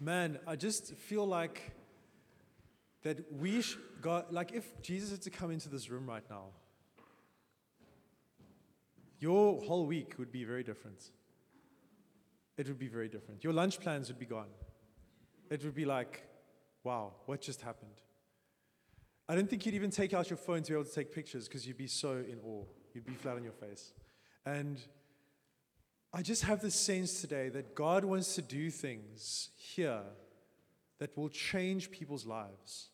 man, I just feel like that we sh- got, like if Jesus had to come into this room right now, your whole week would be very different. It would be very different. Your lunch plans would be gone. It would be like, wow, what just happened? I don't think you'd even take out your phone to be able to take pictures because you'd be so in awe. You'd be flat on your face. And I just have this sense today that God wants to do things here that will change people's lives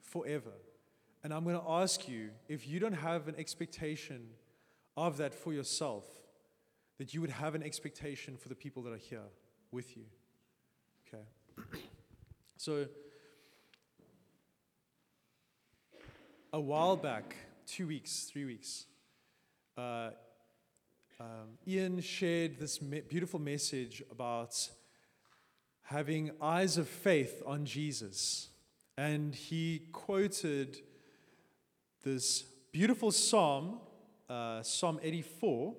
forever. And I'm going to ask you if you don't have an expectation of that for yourself, that you would have an expectation for the people that are here with you. Okay. so, a while back, two weeks, three weeks, uh, um, Ian shared this me- beautiful message about having eyes of faith on Jesus. And he quoted this beautiful psalm, uh, Psalm 84,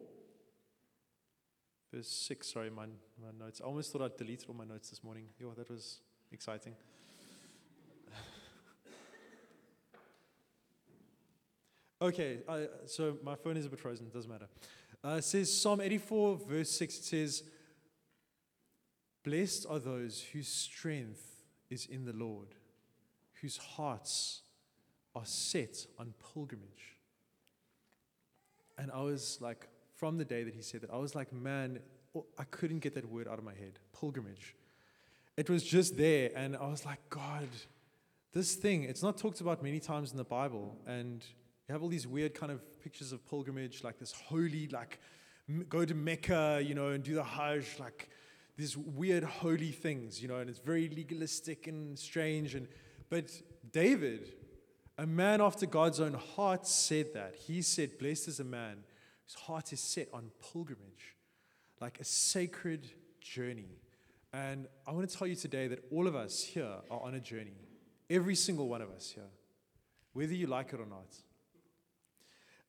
verse 6. Sorry, my, my notes. I almost thought I'd deleted all my notes this morning. Yo, that was exciting. okay, I, so my phone is a bit frozen, doesn't matter. Uh, it says Psalm 84, verse 6, it says, Blessed are those whose strength is in the Lord, whose hearts are set on pilgrimage. And I was like, from the day that he said that, I was like, man, I couldn't get that word out of my head pilgrimage. It was just there, and I was like, God, this thing, it's not talked about many times in the Bible. And have all these weird kind of pictures of pilgrimage, like this holy, like go to Mecca, you know, and do the Hajj, like these weird holy things, you know, and it's very legalistic and strange. And but David, a man after God's own heart, said that. He said, "Blessed is a man whose heart is set on pilgrimage, like a sacred journey." And I want to tell you today that all of us here are on a journey. Every single one of us here, whether you like it or not.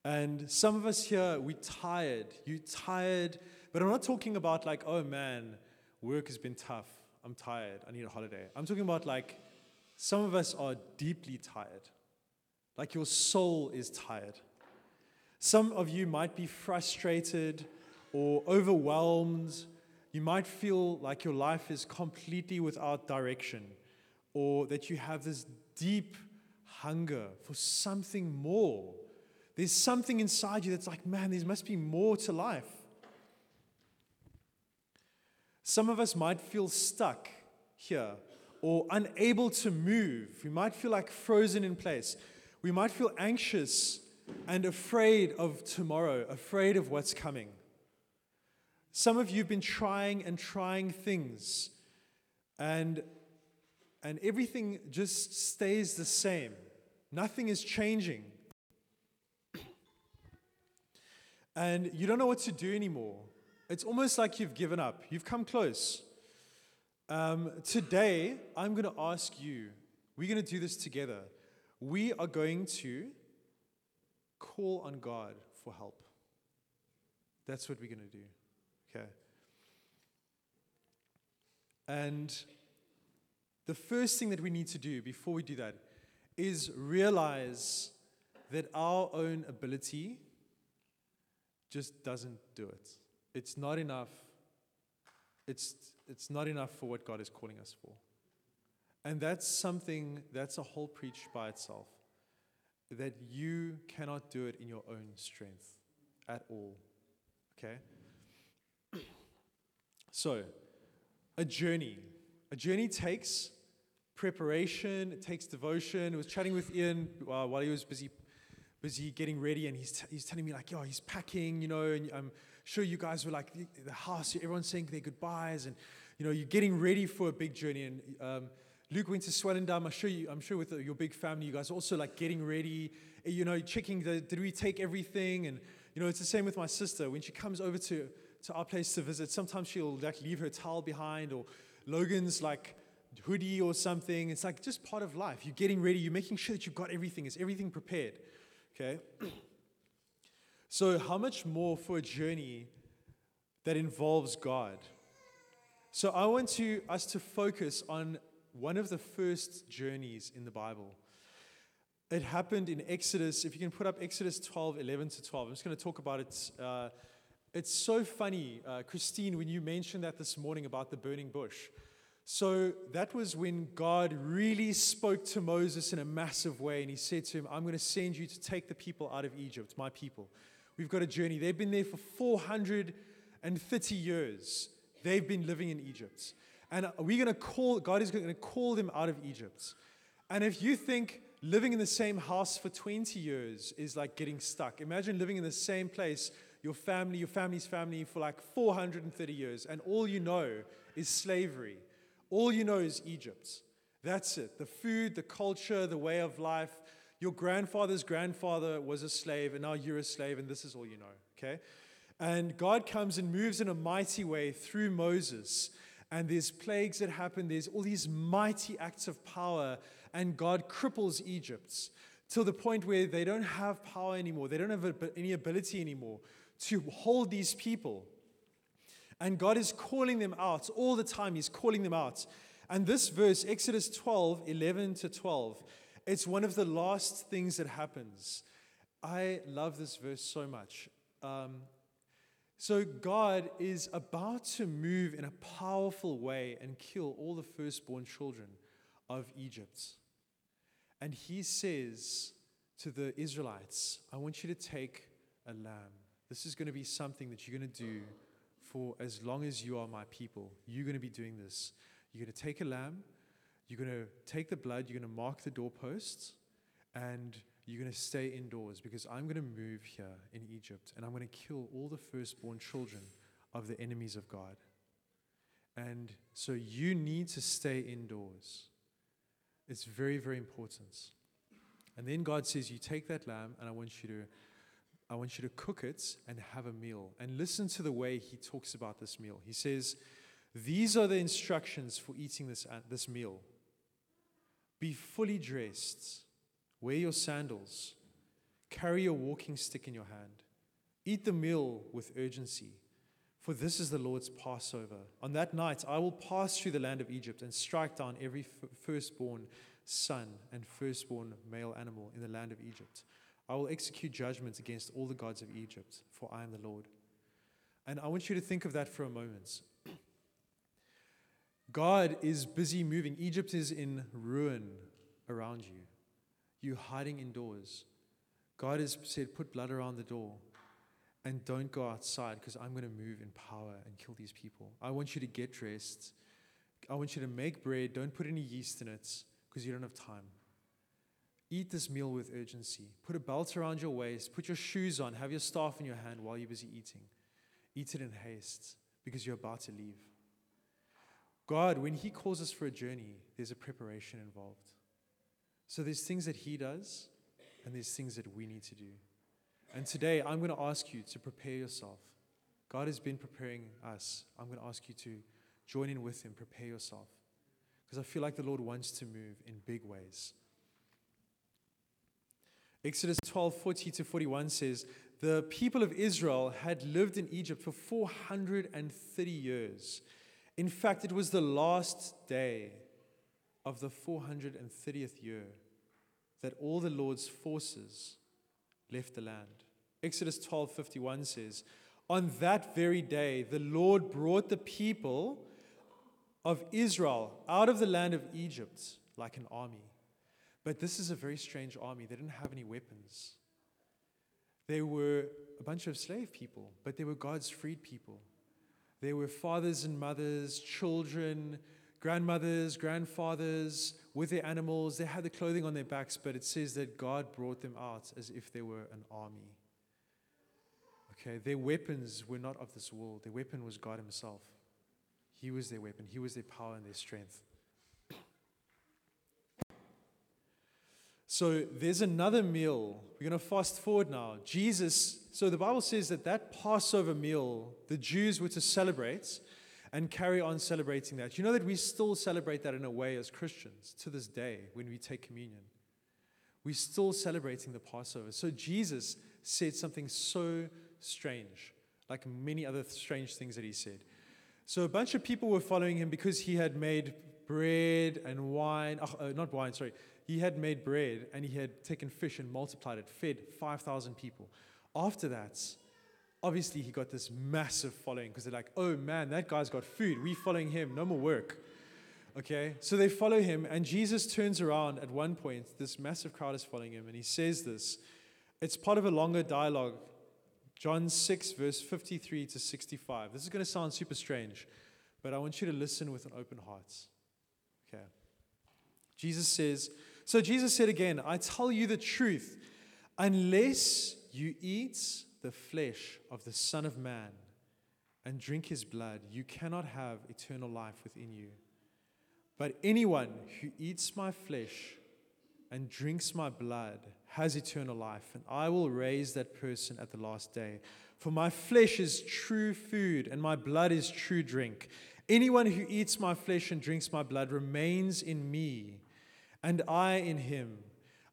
And some of us here, we're tired. You're tired, but I'm not talking about like, oh man, work has been tough. I'm tired. I need a holiday. I'm talking about like, some of us are deeply tired. Like your soul is tired. Some of you might be frustrated or overwhelmed. You might feel like your life is completely without direction or that you have this deep hunger for something more there's something inside you that's like, man, there must be more to life. Some of us might feel stuck here or unable to move. We might feel like frozen in place. We might feel anxious and afraid of tomorrow, afraid of what's coming. Some of you have been trying and trying things, and, and everything just stays the same. Nothing is changing. And you don't know what to do anymore. It's almost like you've given up. You've come close. Um, today, I'm going to ask you, we're going to do this together. We are going to call on God for help. That's what we're going to do. Okay. And the first thing that we need to do before we do that is realize that our own ability just doesn't do it. It's not enough. It's, it's not enough for what God is calling us for. And that's something, that's a whole preach by itself. That you cannot do it in your own strength at all. Okay? So, a journey. A journey takes preparation, it takes devotion. I was chatting with Ian uh, while he was busy busy getting ready, and he's, t- he's telling me, like, yo, he's packing, you know, and I'm sure you guys were like, the, the house, everyone's saying their goodbyes, and, you know, you're getting ready for a big journey. And um, Luke went to Swellendam. I'm sure, you, I'm sure with the, your big family, you guys also like getting ready, you know, checking the, did we take everything? And, you know, it's the same with my sister. When she comes over to, to our place to visit, sometimes she'll like leave her towel behind, or Logan's like, hoodie or something. It's like just part of life. You're getting ready, you're making sure that you've got everything. Is everything prepared? Okay? So, how much more for a journey that involves God? So I want to, us to focus on one of the first journeys in the Bible. It happened in Exodus. If you can put up Exodus 12, 11 to 12. I'm just going to talk about it. Uh, it's so funny, uh, Christine, when you mentioned that this morning about the burning bush. So that was when God really spoke to Moses in a massive way, and he said to him, I'm going to send you to take the people out of Egypt, my people. We've got a journey. They've been there for 430 years. They've been living in Egypt. And we're going to call, God is going to call them out of Egypt. And if you think living in the same house for 20 years is like getting stuck, imagine living in the same place your family, your family's family for like 430 years, and all you know is slavery. All you know is Egypt. That's it. The food, the culture, the way of life. Your grandfather's grandfather was a slave, and now you're a slave, and this is all you know, okay? And God comes and moves in a mighty way through Moses. And there's plagues that happen, there's all these mighty acts of power, and God cripples Egypt till the point where they don't have power anymore. They don't have any ability anymore to hold these people. And God is calling them out all the time. He's calling them out. And this verse, Exodus 12, 11 to 12, it's one of the last things that happens. I love this verse so much. Um, so, God is about to move in a powerful way and kill all the firstborn children of Egypt. And He says to the Israelites, I want you to take a lamb. This is going to be something that you're going to do for as long as you are my people. You're going to be doing this. You're going to take a lamb, you're going to take the blood, you're going to mark the doorposts, and you're going to stay indoors because I'm going to move here in Egypt and I'm going to kill all the firstborn children of the enemies of God. And so you need to stay indoors. It's very, very important. And then God says, You take that lamb, and I want you to I want you to cook it and have a meal. And listen to the way he talks about this meal. He says, These are the instructions for eating this, uh, this meal. Be fully dressed, wear your sandals, carry your walking stick in your hand, eat the meal with urgency. For this is the Lord's Passover. On that night, I will pass through the land of Egypt and strike down every firstborn son and firstborn male animal in the land of Egypt. I will execute judgment against all the gods of Egypt, for I am the Lord. And I want you to think of that for a moment. God is busy moving. Egypt is in ruin around you. You're hiding indoors. God has said, put blood around the door and don't go outside because I'm going to move in power and kill these people. I want you to get dressed. I want you to make bread. Don't put any yeast in it because you don't have time. Eat this meal with urgency. Put a belt around your waist. Put your shoes on. Have your staff in your hand while you're busy eating. Eat it in haste because you're about to leave. God, when He calls us for a journey, there's a preparation involved. So there's things that He does, and there's things that we need to do. And today, I'm going to ask you to prepare yourself. God has been preparing us. I'm going to ask you to join in with Him, prepare yourself. Because I feel like the Lord wants to move in big ways. Exodus 12 40 to 41 says, The people of Israel had lived in Egypt for 430 years. In fact, it was the last day of the 430th year that all the Lord's forces left the land. Exodus 12:51 says, "On that very day the Lord brought the people of Israel out of the land of Egypt like an army." But this is a very strange army. They didn't have any weapons. They were a bunch of slave people, but they were God's freed people. They were fathers and mothers, children, grandmothers, grandfathers with their animals. They had the clothing on their backs, but it says that God brought them out as if they were an army. Okay, their weapons were not of this world. Their weapon was God Himself. He was their weapon, He was their power and their strength. So there's another meal. We're going to fast forward now. Jesus, so the Bible says that that Passover meal, the Jews were to celebrate and carry on celebrating that. You know that we still celebrate that in a way as Christians to this day when we take communion. We're still celebrating the Passover. So Jesus said something so strange, like many other strange things that he said. So a bunch of people were following him because he had made bread and wine. Uh, not wine, sorry. He had made bread and he had taken fish and multiplied it, fed 5,000 people. After that, obviously he got this massive following because they're like, oh man, that guy's got food. We following him, no more work. Okay, so they follow him, and Jesus turns around at one point. This massive crowd is following him, and he says this. It's part of a longer dialogue John 6, verse 53 to 65. This is going to sound super strange, but I want you to listen with an open heart. Okay. Jesus says, So Jesus said again, I tell you the truth, unless you eat the flesh of the Son of Man and drink his blood, you cannot have eternal life within you. But anyone who eats my flesh and drinks my blood has eternal life, and I will raise that person at the last day. For my flesh is true food, and my blood is true drink. Anyone who eats my flesh and drinks my blood remains in me, and I in him.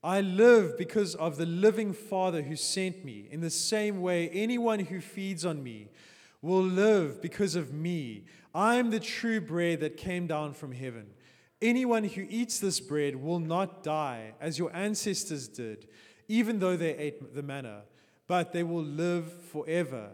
I live because of the living Father who sent me. In the same way, anyone who feeds on me will live because of me. I am the true bread that came down from heaven. Anyone who eats this bread will not die, as your ancestors did, even though they ate the manna, but they will live forever.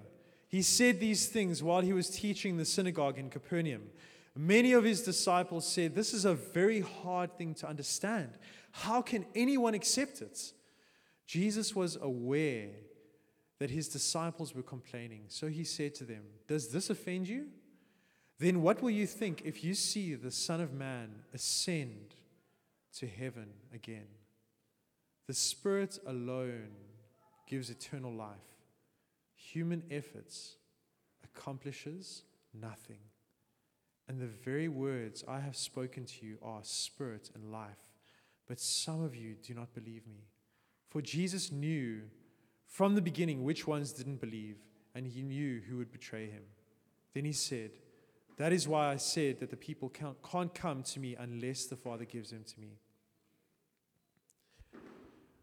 He said these things while he was teaching the synagogue in Capernaum. Many of his disciples said, This is a very hard thing to understand. How can anyone accept it? Jesus was aware that his disciples were complaining. So he said to them, Does this offend you? then what will you think if you see the Son of Man ascend to heaven again? The Spirit alone gives eternal life. Human efforts accomplishes nothing. And the very words I have spoken to you are spirit and life. But some of you do not believe me. For Jesus knew from the beginning which ones didn't believe, and he knew who would betray him. Then he said, that is why I said that the people can't, come to me unless the Father gives them to me.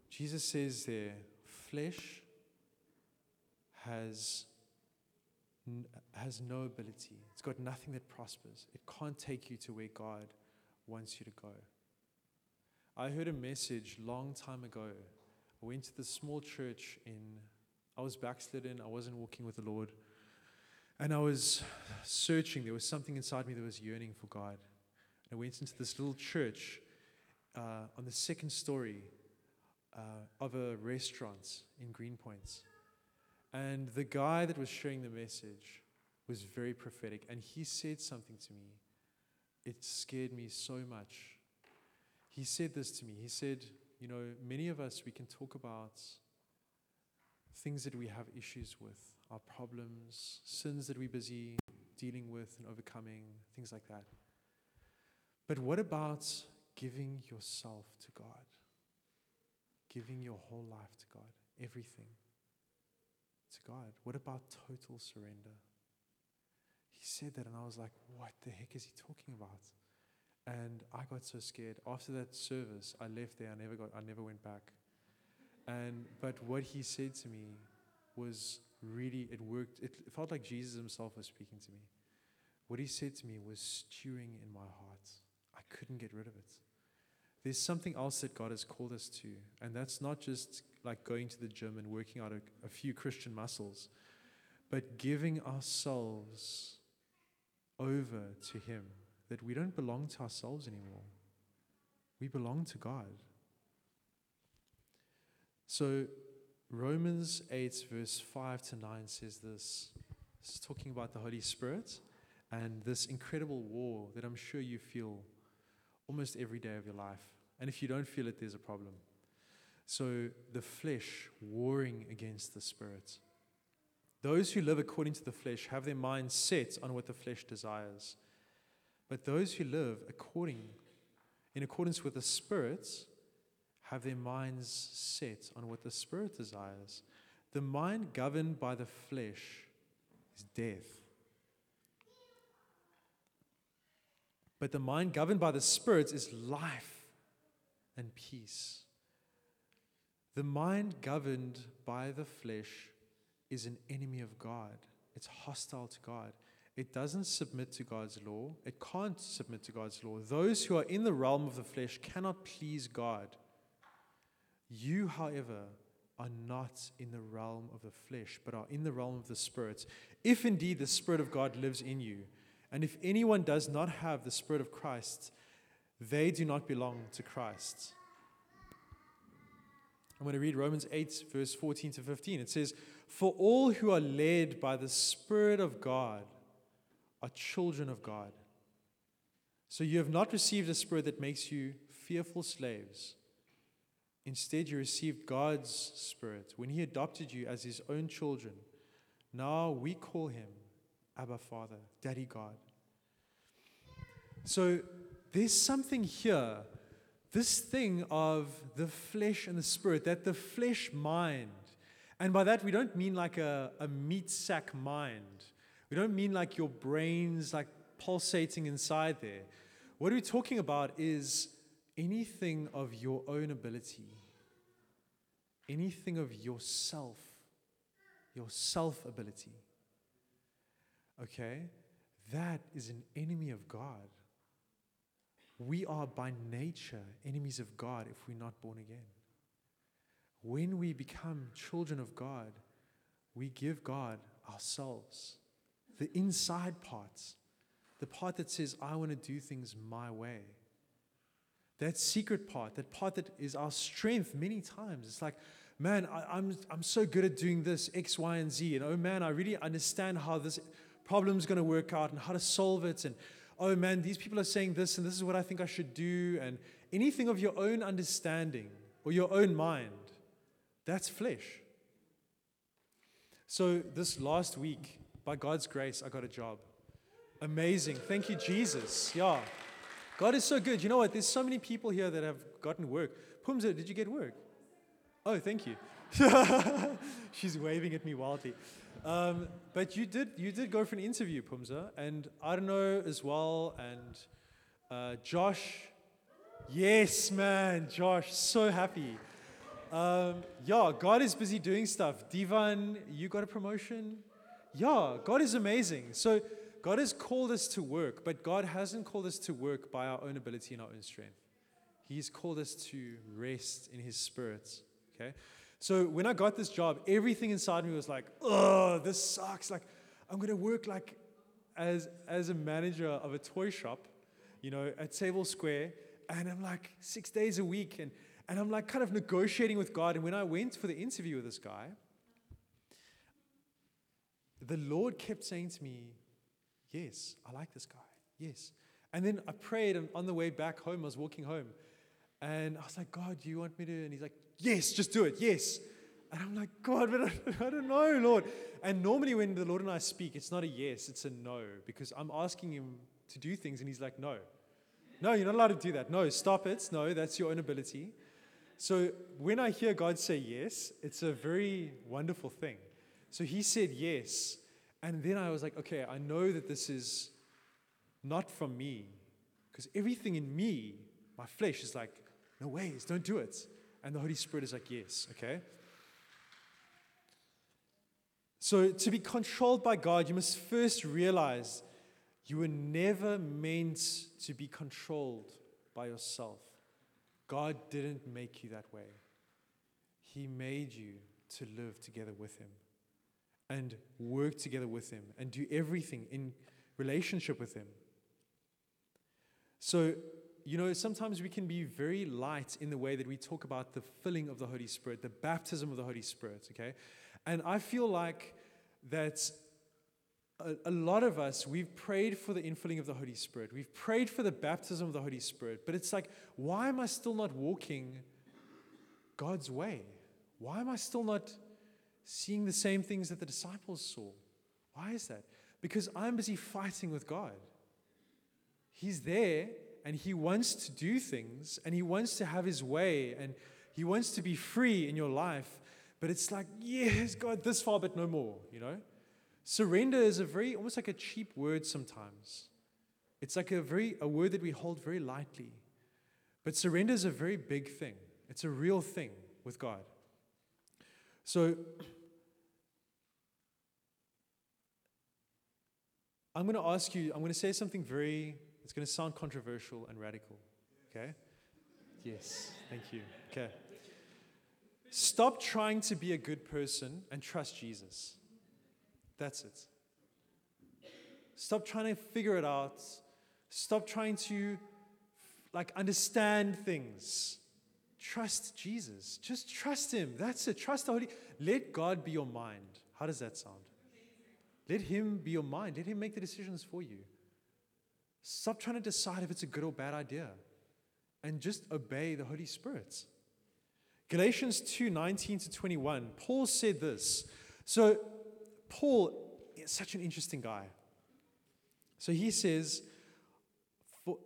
Jesus says there, flesh has, has no ability. It's got nothing that prospers. It can't take you to where God wants you to go. I heard a message long time ago. I went to this small church in, I was backslidden, I wasn't walking with the Lord. And I was searching. There was something inside me that was yearning for God. And I went into this little church uh, on the second story uh, of a restaurant in Greenpoints. And the guy that was sharing the message was very prophetic. And he said something to me. It scared me so much. He said this to me. He said, You know, many of us, we can talk about things that we have issues with our problems, sins that we're busy dealing with and overcoming, things like that. But what about giving yourself to God? Giving your whole life to God, everything to God. What about total surrender? He said that, and I was like, what the heck is he talking about? And I got so scared. After that service, I left there. I never got. I never went back. And but what he said to me was really, it worked. It felt like Jesus himself was speaking to me. What he said to me was stewing in my heart. I couldn't get rid of it. There's something else that God has called us to, and that's not just like going to the gym and working out a, a few Christian muscles, but giving ourselves over to Him, that we don't belong to ourselves anymore. We belong to God. So Romans 8, verse 5 to 9 says this. It's talking about the Holy Spirit and this incredible war that I'm sure you feel almost every day of your life. And if you don't feel it, there's a problem. So the flesh warring against the spirit. Those who live according to the flesh have their minds set on what the flesh desires. But those who live according in accordance with the spirit have their minds set on what the Spirit desires. The mind governed by the flesh is death. But the mind governed by the Spirit is life and peace. The mind governed by the flesh is an enemy of God, it's hostile to God. it doesn't submit to God's law. It can't submit to God's law. Those who are in the realm of the flesh cannot please God. You, however, are not in the realm of the flesh, but are in the realm of the Spirit. If indeed the Spirit of God lives in you, and if anyone does not have the Spirit of Christ, they do not belong to Christ. I'm going to read Romans 8, verse 14 to 15. It says, For all who are led by the Spirit of God are children of God. So you have not received a spirit that makes you fearful slaves. Instead, you received God's Spirit when He adopted you as His own children. Now we call Him Abba Father, Daddy God. So there's something here, this thing of the flesh and the spirit, that the flesh mind, and by that we don't mean like a, a meat sack mind. We don't mean like your brain's like pulsating inside there. What we're talking about is anything of your own ability, anything of yourself, your self ability. Okay? That is an enemy of God. We are by nature enemies of God if we're not born again. When we become children of God, we give God ourselves, the inside parts, the part that says, I want to do things my way. That secret part, that part that is our strength many times. It's like, man, I, am I'm, I'm so good at doing this, X, Y, and Z. And oh man, I really understand how this problem's going to work out and how to solve it. And oh man, these people are saying this and this is what I think I should do, and anything of your own understanding or your own mind, that's flesh. So, this last week, by God's grace, I got a job. Amazing. Thank you, Jesus. Yeah. God is so good. You know what? There's so many people here that have gotten work. Pumza, did you get work? Oh, thank you. She's waving at me wildly. Um, but you did you did go for an interview, Pumza, and know as well. And uh, Josh, yes, man, Josh, so happy. Um, yeah, God is busy doing stuff. Divan, you got a promotion. Yeah, God is amazing. So God has called us to work, but God hasn't called us to work by our own ability and our own strength. He's called us to rest in His Spirit. Okay. So when I got this job, everything inside me was like, oh, this sucks. Like, I'm going to work like as, as a manager of a toy shop, you know, at Sable Square. And I'm like six days a week. And, and I'm like kind of negotiating with God. And when I went for the interview with this guy, the Lord kept saying to me, Yes, I like this guy. Yes. And then I prayed, and on the way back home, I was walking home. And I was like, God, do you want me to? And he's like, Yes, just do it. Yes. And I'm like, God, but I, I don't know, Lord. And normally when the Lord and I speak, it's not a yes, it's a no, because I'm asking him to do things, and he's like, No. No, you're not allowed to do that. No, stop it. No, that's your own ability. So when I hear God say yes, it's a very wonderful thing. So he said yes. And then I was like, okay, I know that this is not from me. Because everything in me, my flesh, is like, no ways, don't do it. And the Holy Spirit is like, yes, okay? So, to be controlled by God, you must first realize you were never meant to be controlled by yourself. God didn't make you that way. He made you to live together with Him and work together with Him and do everything in relationship with Him. So, you know, sometimes we can be very light in the way that we talk about the filling of the Holy Spirit, the baptism of the Holy Spirit, okay? And I feel like that a, a, lot of us, we've prayed for the infilling of the Holy Spirit. We've prayed for the baptism of the Holy Spirit. But it's like, why am I still not walking God's way? Why am I still not seeing the same things that the disciples saw? Why is that? Because I'm busy fighting with God. He's there and he wants to do things and he wants to have his way and he wants to be free in your life. But it's like, yes, God, this far, but no more, you know? Surrender is a very, almost like a cheap word sometimes. It's like a very, a word that we hold very lightly. But surrender is a very big thing. It's a real thing with God. So, I'm going to ask you, I'm going to say something very, it's going to sound controversial and radical. Okay? Yes, thank you. Okay. Stop trying to be a good person and trust Jesus. That's it. Stop trying to figure it out. Stop trying to like understand things. Trust Jesus. Just trust him. That's it. Trust the Holy. Let God be your mind. How does that sound? Let him be your mind. Let him make the decisions for you. Stop trying to decide if it's a good or bad idea. And just obey the Holy Spirit. Galatians 2 19 to 21, Paul said this. So, Paul is such an interesting guy. So, he says,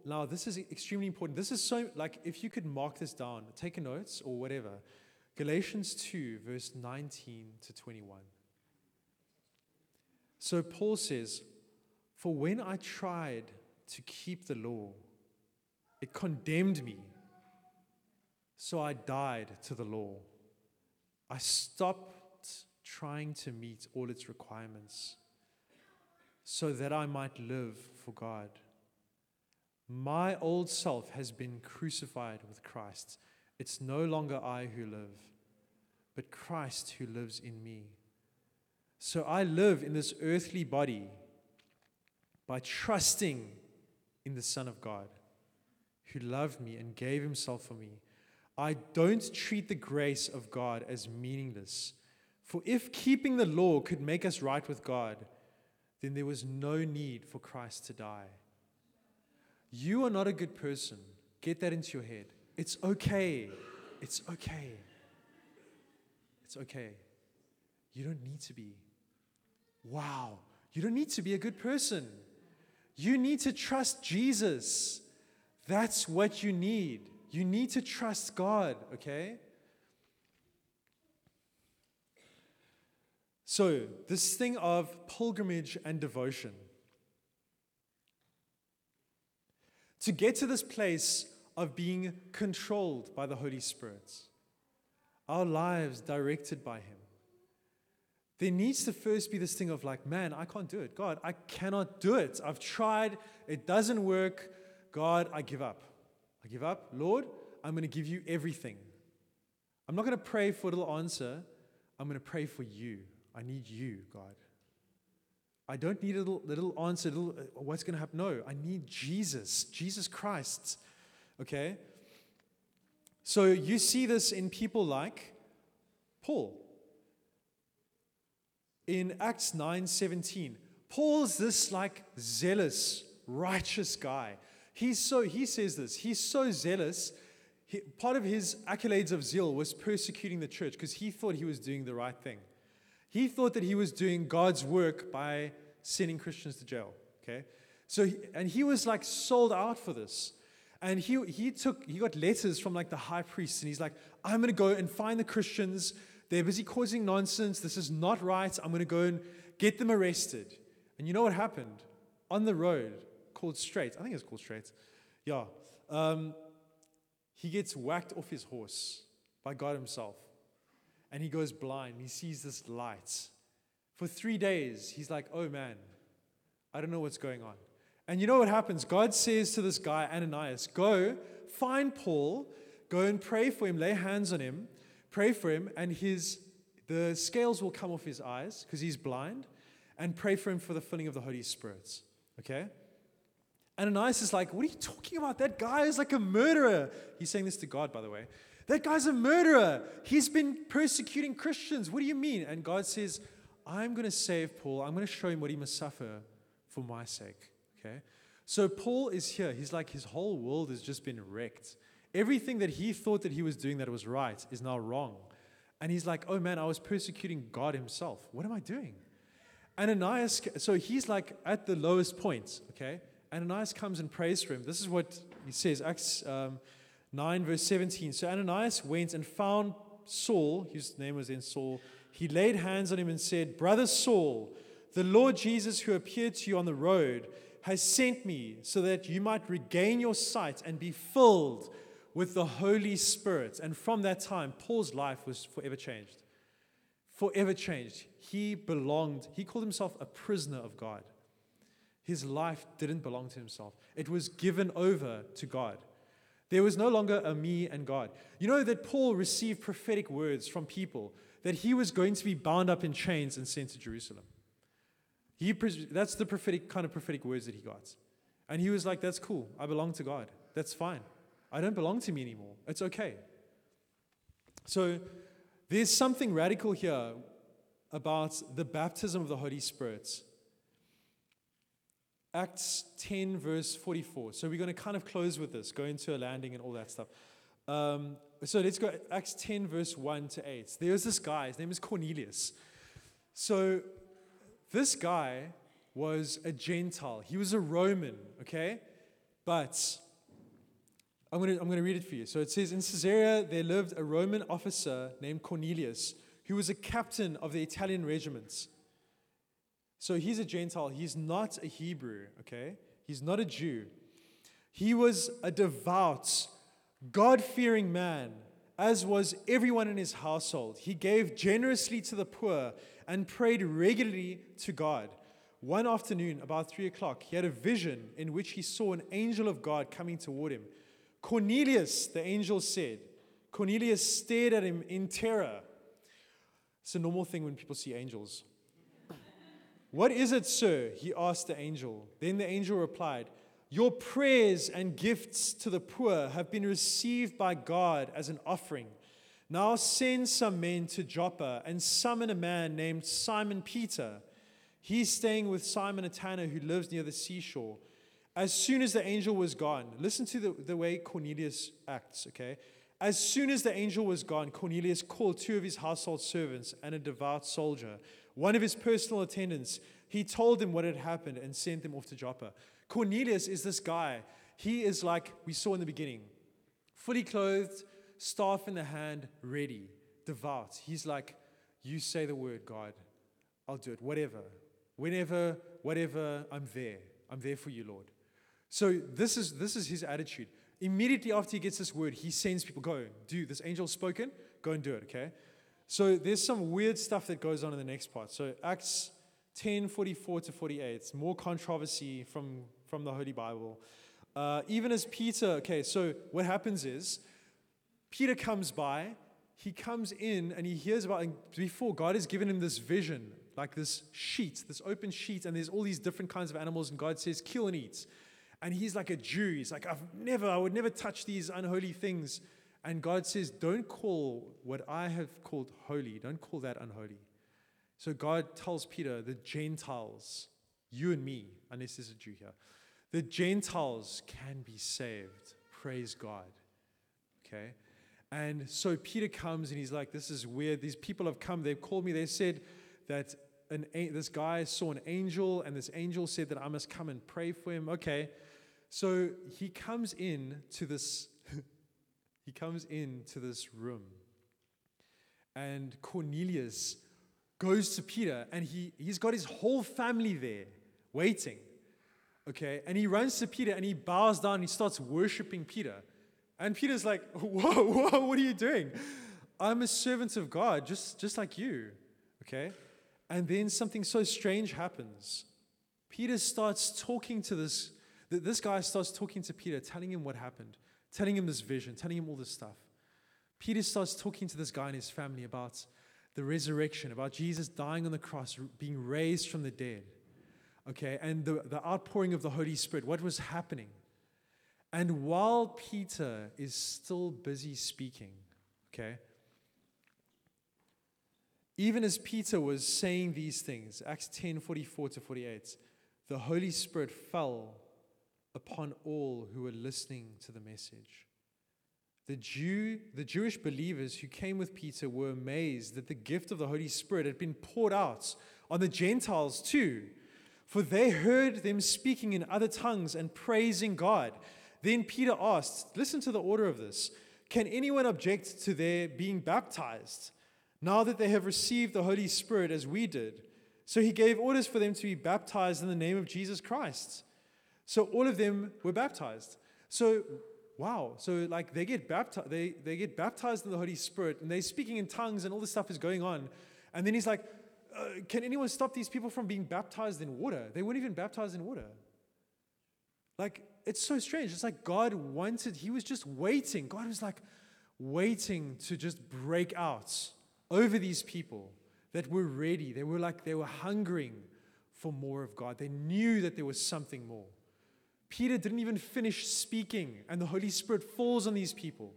now, this is extremely important. This is so, like, if you could mark this down, take a notes or whatever. Galatians 2, verse 19 to 21. So, Paul says, For when I tried to keep the law, it condemned me so I died to the law. I stopped trying to meet all its requirements so that I might live for God. My old self has been crucified with Christ. It's no longer I who live, but Christ who lives in me. So I live in this earthly body by trusting in the Son of God who loved me and gave himself for me. I don't treat the grace of God as meaningless. For if keeping the law could make us right with God, then there was no need for Christ to die. You are not a good person. Get that into your head. It's okay. It's okay. It's okay. You don't need to be. Wow. You don't need to be a good person. You need to trust Jesus. That's what you need. You need to trust God, okay? So, this thing of pilgrimage and devotion. To get to this place of being controlled by the Holy Spirit, our lives directed by Him, there needs to first be this thing of like, man, I can't do it. God, I cannot do it. I've tried, it doesn't work. God, I give up. I give up. Lord, I'm going to give you everything. I'm not going to pray for a little answer. I'm going to pray for you. I need you, God. I don't need a little, little answer, little, uh, what's going to happen. No, I need Jesus, Jesus Christ. Okay? So you see this in people like Paul. In Acts 9:17, Paul's this like zealous, righteous guy. He's so, he says this, he's so zealous. He, part of his accolades of zeal was persecuting the church because he thought he was doing the right thing. He thought that he was doing God's work by sending Christians to jail. Okay? So, he, and he was like sold out for this. And he, he took, he got letters from like the high priest, and he's like, I'm to go and find the Christians. They're busy causing nonsense. This is not right. I'm going to go and get them arrested. And you know what happened? On the road, called Straight. I think it's called Straight. Yeah. Um, he gets whacked off his horse by God Himself. And he goes blind. He sees this light. For three days, he's like, oh man, I don't know what's going on. And you know what happens? God says to this guy, Ananias, go find Paul, go and pray for him, lay hands on him, pray for him, and his the scales will come off his eyes because he's blind, and pray for him for the filling of the Holy Spirit. Okay? Ananias is like, What are you talking about? That guy is like a murderer. He's saying this to God, by the way. That guy's a murderer. He's been persecuting Christians. What do you mean? And God says, I'm going to save Paul. I'm going to show him what he must suffer for my sake. Okay? So Paul is here. He's like, his whole world has just been wrecked. Everything that he thought that he was doing that was right is now wrong. And he's like, oh man, I was persecuting God himself. What am I doing? Ananias, so he's like at the lowest point, okay? Ananias comes and prays for him. This is what he says, Acts um, 9, verse 17. So Ananias went and found Saul, whose name was then Saul. He laid hands on him and said, Brother Saul, the Lord Jesus, who appeared to you on the road, has sent me so that you might regain your sight and be filled with the Holy Spirit. And from that time, Paul's life was forever changed. Forever changed. He belonged, he called himself a prisoner of God. his life didn't belong to himself, it was given over to God. There was no longer a me and God. You know that Paul received prophetic words from people that he was going to be bound up in chains and sent to Jerusalem. He, that's the prophetic kind of prophetic words that he got. And he was like, That's cool. I belong to God. That's fine. I don't belong to me anymore. It's okay. So there's something radical here about the baptism of the Holy Spirit. Acts 10, verse 44. So we're going to kind of close with this, go into a landing and all that stuff. Um, so let's go Acts 10, verse 1 to 8. There's this guy, his name is Cornelius. So this guy was a Gentile, he was a Roman, okay? But I'm going to I'm going to read it for you. So it says In Caesarea there lived a Roman officer named Cornelius, who was a captain of the Italian regiments. So he's a Gentile. He's not a Hebrew, okay? He's not a Jew. He was a devout, God fearing man, as was everyone in his household. He gave generously to the poor and prayed regularly to God. One afternoon, about three o'clock, he had a vision in which he saw an angel of God coming toward him. Cornelius, the angel said. Cornelius stared at him in terror. It's a normal thing when people see angels. What is it, sir? He asked the angel. Then the angel replied, Your prayers and gifts to the poor have been received by God as an offering. Now send some men to Joppa and summon a man named Simon Peter. He's staying with Simon a tanner who lives near the seashore. As soon as the angel was gone, listen to the, the way Cornelius acts, okay? As soon as the angel was gone, Cornelius called two of his household servants and a devout soldier one of his personal attendants, he told them what had happened and sent them off to Joppa. Cornelius is this guy. He is like we saw in the beginning fully clothed, staff in the hand, ready, devout. He's like, You say the word, God, I'll do it. Whatever. Whenever, whatever, I'm there. I'm there for you, Lord. So this is this is his attitude. Immediately after he gets this word, he sends people, go, do this angel spoken, go and do it, okay? So there's some weird stuff that goes on in the next part. So Acts 10 44 to 48, it's more controversy from, from the Holy Bible. Uh, even as Peter, okay, so what happens is Peter comes by, he comes in and he hears about, before God has given him this vision, like this sheet, this open sheet, and there's all these different kinds of animals, and God says, kill and eat. And he's like a Jew. He's like, I've never, I would never touch these unholy things. And God says, Don't call what I have called holy, don't call that unholy. So God tells Peter, The Gentiles, you and me, unless there's a Jew here, the Gentiles can be saved. Praise God. Okay? And so Peter comes and he's like, This is weird. These people have come, they've called me, they said that an, this guy saw an angel, and this angel said that I must come and pray for him. Okay. So he comes in to this he comes in to this room. And Cornelius goes to Peter, and he, he's got his whole family there waiting. Okay, and he runs to Peter and he bows down, and he starts worshiping Peter. And Peter's like, Whoa, whoa, what are you doing? I'm a servant of God, just, just like you. Okay? And then something so strange happens. Peter starts talking to this, this guy starts talking to Peter, telling him what happened telling him this vision, telling him all this stuff. Peter starts talking to this guy and his family about the resurrection, about Jesus dying on the cross, being raised from the dead. Okay, and the, the outpouring of the Holy Spirit, what was happening. And while Peter is still busy speaking, okay, even as Peter was saying these things, Acts 10 44 to 48, the Holy Spirit fell upon all who were listening to the message. The Jew, the Jewish believers who came with Peter were amazed that the gift of the Holy Spirit had been poured out on the Gentiles too, for they heard them speaking in other tongues and praising God. Then Peter asked, listen to the order of this. Can anyone object to their being baptized now that they have received the Holy Spirit as we did? So he gave orders for them to be baptized in the name of Jesus Christ. So all of them were baptized. So wow. So like they get baptized, they, they get baptized in the Holy Spirit and they're speaking in tongues and all this stuff is going on. And then he's like, uh, can anyone stop these people from being baptized in water? They weren't even baptized in water. Like, it's so strange. It's like God wanted, He was just waiting. God was like waiting to just break out over these people that were ready. They were like, they were hungering for more of God. They knew that there was something more. Peter didn't even finish speaking, and the Holy Spirit falls on these people.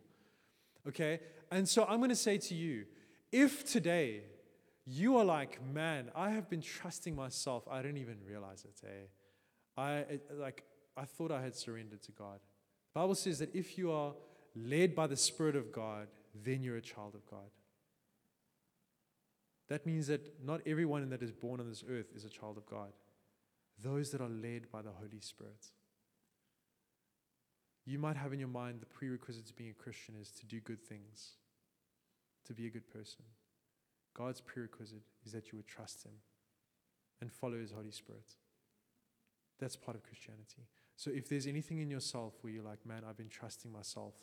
Okay? And so I'm going to say to you if today you are like, man, I have been trusting myself, I didn't even realize it, eh? I, like, I thought I had surrendered to God. The Bible says that if you are led by the Spirit of God, then you're a child of God. That means that not everyone that is born on this earth is a child of God. Those that are led by the Holy Spirit. You might have in your mind the prerequisite to being a Christian is to do good things, to be a good person. God's prerequisite is that you would trust Him and follow His Holy Spirit. That's part of Christianity. So if there's anything in yourself where you're like, man, I've been trusting myself,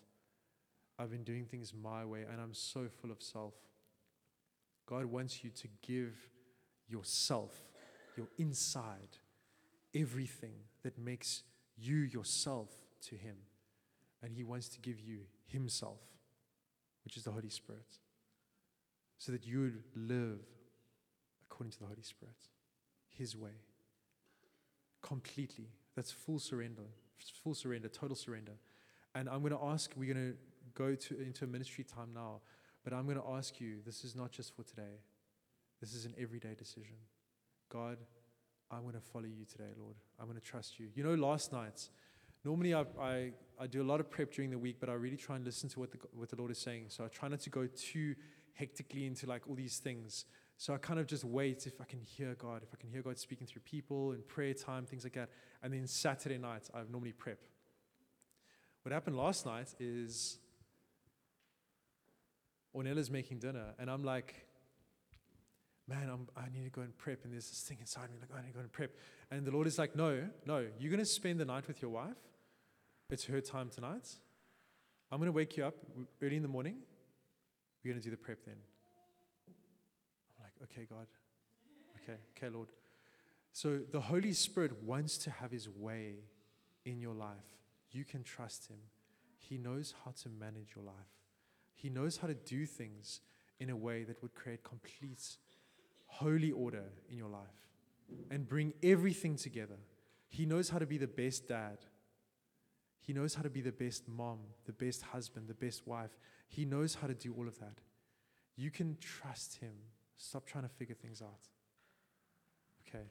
I've been doing things my way, and I'm so full of self, God wants you to give yourself, your inside, everything that makes you yourself to Him. And He wants to give you Himself, which is the Holy Spirit, so that you would live according to the Holy Spirit, His way, completely. That's full surrender, full surrender, total surrender. And I'm going to ask, we're going to go to, into ministry time now. But I'm going to ask you this is not just for today, this is an everyday decision. God, I'm going to follow you today, Lord. I'm going to trust you. You know, last night, normally I, I, I do a lot of prep during the week, but I really try and listen to what the, what the Lord is saying. So I try not to go too hectically into like all these things. So I kind of just wait if I can hear God, if I can hear God speaking through people and prayer time, things like that. And then Saturday night, I normally prep. What happened last night is Ornella's making dinner, and I'm like, man, I'm, i need to go and prep. And there's this thing inside me, like, I need to go and prep. And the Lord is like, no, no, you're going to spend the night with your wife. It's her time tonight. I'm going to wake you up early in the morning. We're going to do the prep then. I'm like, okay, God. Okay, okay, Lord. So the Holy Spirit wants to have his way in your life. You can trust him. He knows how to manage your life. He knows how to do things in a way that would create complete holy order in your life and bring everything together. He knows how to be the best dad. He knows how to be the best mom, the best husband, the best wife. He knows how to do all of that. You can trust him. Stop trying to figure things out. Okay.